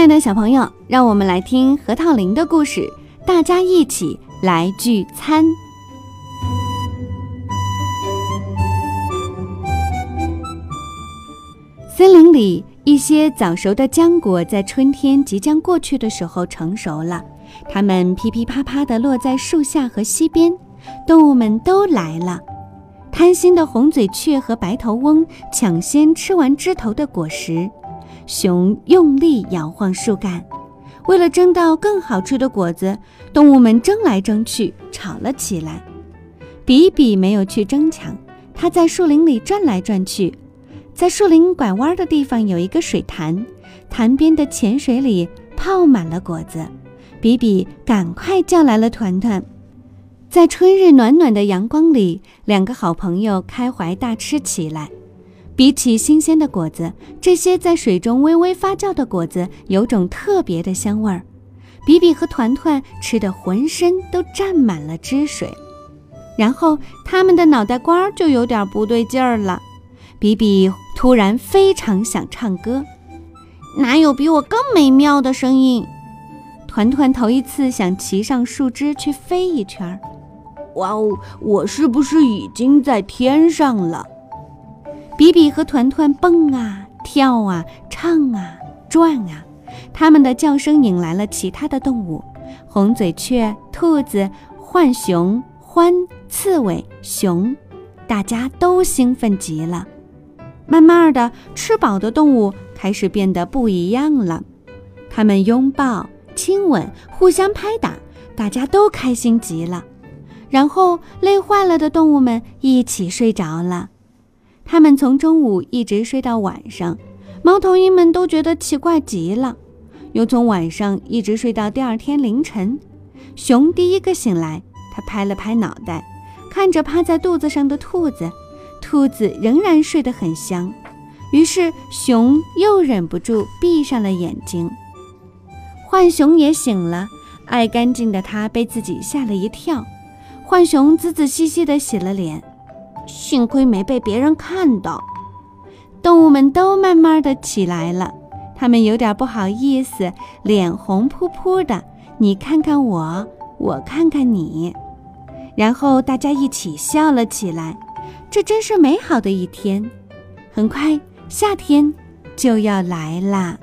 亲爱的小朋友，让我们来听核桃林的故事，大家一起来聚餐。森林里，一些早熟的浆果在春天即将过去的时候成熟了，它们噼噼啪啪地落在树下和溪边。动物们都来了，贪心的红嘴雀和白头翁抢先吃完枝头的果实。熊用力摇晃树干，为了争到更好吃的果子，动物们争来争去，吵了起来。比比没有去争抢，他在树林里转来转去。在树林拐弯的地方有一个水潭，潭边的浅水里泡满了果子。比比赶快叫来了团团，在春日暖暖的阳光里，两个好朋友开怀大吃起来。比起新鲜的果子，这些在水中微微发酵的果子有种特别的香味儿。比比和团团吃得浑身都沾满了汁水，然后他们的脑袋瓜就有点不对劲儿了。比比突然非常想唱歌，哪有比我更美妙的声音？团团头一次想骑上树枝去飞一圈儿。哇哦，我是不是已经在天上了？比比和团团蹦啊跳啊唱啊转啊，他们的叫声引来了其他的动物：红嘴雀、兔子、浣熊、獾、刺猬、熊，大家都兴奋极了。慢慢的，吃饱的动物开始变得不一样了。它们拥抱、亲吻、互相拍打，大家都开心极了。然后，累坏了的动物们一起睡着了。它们从中午一直睡到晚上，猫头鹰们都觉得奇怪极了。又从晚上一直睡到第二天凌晨。熊第一个醒来，它拍了拍脑袋，看着趴在肚子上的兔子。兔子仍然睡得很香，于是熊又忍不住闭上了眼睛。浣熊也醒了，爱干净的它被自己吓了一跳。浣熊仔仔细细地洗了脸，幸亏没被别人看到。动物们都慢慢的起来了，它们有点不好意思，脸红扑扑的。你看看我，我看看你，然后大家一起笑了起来。这真是美好的一天，很快夏天就要来啦。